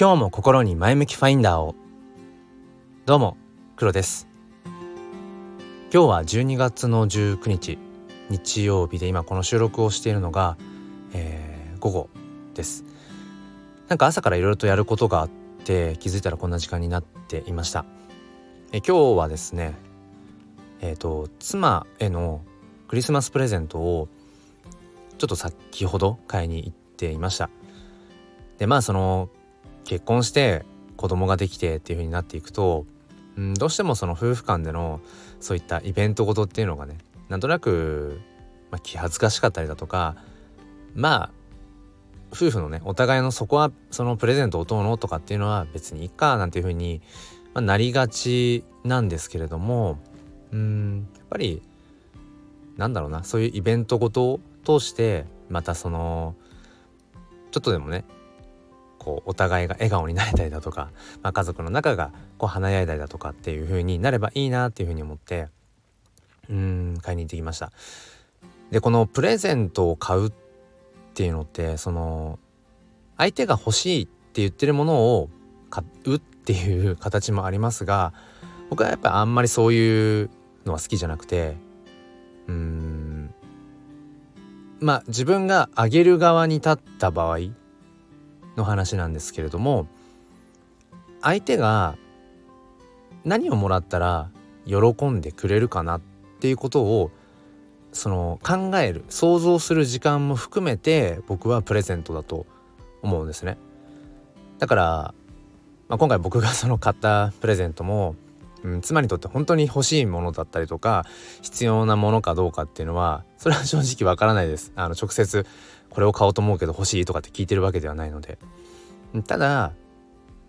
今日も心に前向きファインダーを。どうも黒です。今日は12月の19日日曜日で今この収録をしているのが、えー、午後です。なんか朝からいろいろとやることがあって気づいたらこんな時間になっていました。え今日はですねえっ、ー、と妻へのクリスマスプレゼントをちょっと先ほど買いに行っていました。でまあその結婚して子供ができてっていう風になっていくと、うん、どうしてもその夫婦間でのそういったイベントごとっていうのがねなんとなく、まあ、気恥ずかしかったりだとかまあ夫婦のねお互いのそこはそのプレゼントをどうのとかっていうのは別にいいかなんていう風に、まあ、なりがちなんですけれどもうんやっぱりなんだろうなそういうイベントごとを通してまたそのちょっとでもねこうお互いが笑顔になれたりだとか、まあ、家族の中がこう華やいだりだとかっていう風になればいいなっていう風に思ってうん買いに行ってきました。でこのプレゼントを買うっていうのってその相手が欲しいって言ってるものを買うっていう形もありますが僕はやっぱあんまりそういうのは好きじゃなくてうんまあ自分があげる側に立った場合の話なんですけれども相手が何をもらったら喜んでくれるかなっていうことをその考える想像する時間も含めて僕はプレゼントだと思うんですね。だから、まあ、今回僕が その買ったプレゼントも、うん、妻にとって本当に欲しいものだったりとか必要なものかどうかっていうのはそれは正直わからないです。あの直接これを買おうと思うけど欲しいとかって聞いてるわけではないので。ただ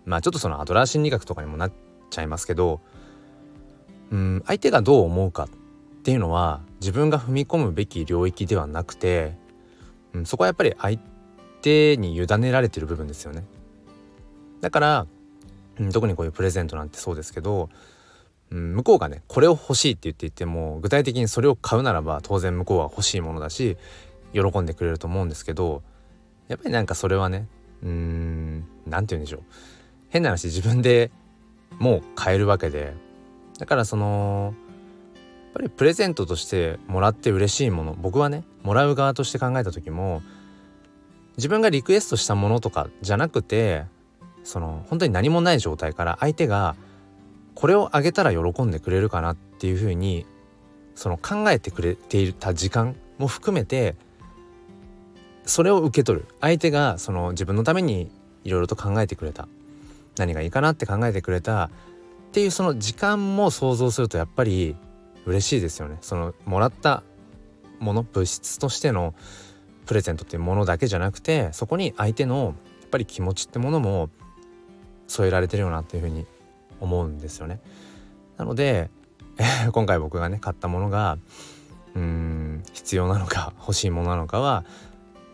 まあちょっとそのアドラー心理学とかにもなっちゃいますけどうん相手がどう思うかっていうのは自分が踏み込むべき領域ではなくて、うん、そこはやっぱり相手に委ねられてる部分ですよね。だから、うん、特にこういうプレゼントなんてそうですけど、うん、向こうがねこれを欲しいって言っていても具体的にそれを買うならば当然向こうは欲しいものだし喜んでくれると思うんですけどやっぱりなんかそれはねうーん何て言うんでしょう。変な話自分でもう買えるわけでだからそのやっぱりプレゼントとしてもらって嬉しいもの僕はねもらう側として考えた時も自分がリクエストしたものとかじゃなくてその本当に何もない状態から相手がこれをあげたら喜んでくれるかなっていうふうにその考えてくれていた時間も含めてそれを受け取る。相手がその自分のためにいろいろと考えてくれた。何がいいかなって考えてくれた。っていうその時間も想像するとやっぱり嬉しいですよね。そのもらったもの物質としてのプレゼントっていうものだけじゃなくてそこに相手のやっぱり気持ちってものも添えられてるよなっていうふうに思うんですよね。なので 今回僕がね買ったものがうん必要なのか欲しいものなのかは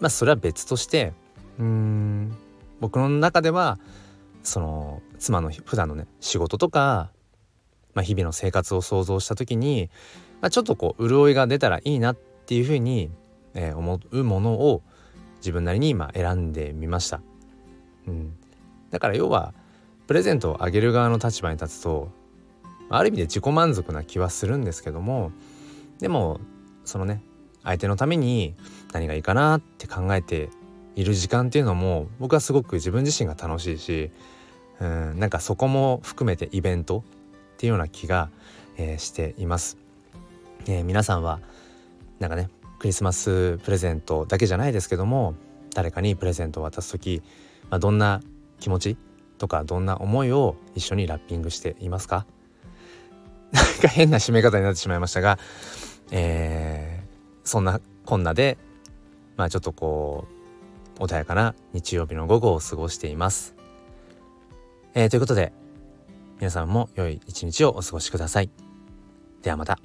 まあそれは別としてうん僕の中ではその妻の普段のね仕事とか、まあ、日々の生活を想像した時に、まあ、ちょっとこう潤いが出たらいいなっていうふうに、えー、思うものを自分なりに今選んでみました。うん、だから要はプレゼントをあげる側の立場に立つとある意味で自己満足な気はするんですけどもでもそのね相手のために何がいいかなって考えている時間っていうのも僕はすごく自分自身が楽しいしうんなんかそこも含めてイベントっていうような気が、えー、しています、えー、皆さんはなんかねクリスマスプレゼントだけじゃないですけども誰かにプレゼントを渡す時、まあ、どんな気持ちとかどんな思いを一緒にラッピングしていますか？なんか変な締め方になってしまいましたが、えーそんなこんなでまあちょっとこう穏やかな日曜日の午後を過ごしています。えー、ということで皆さんも良い一日をお過ごしください。ではまた。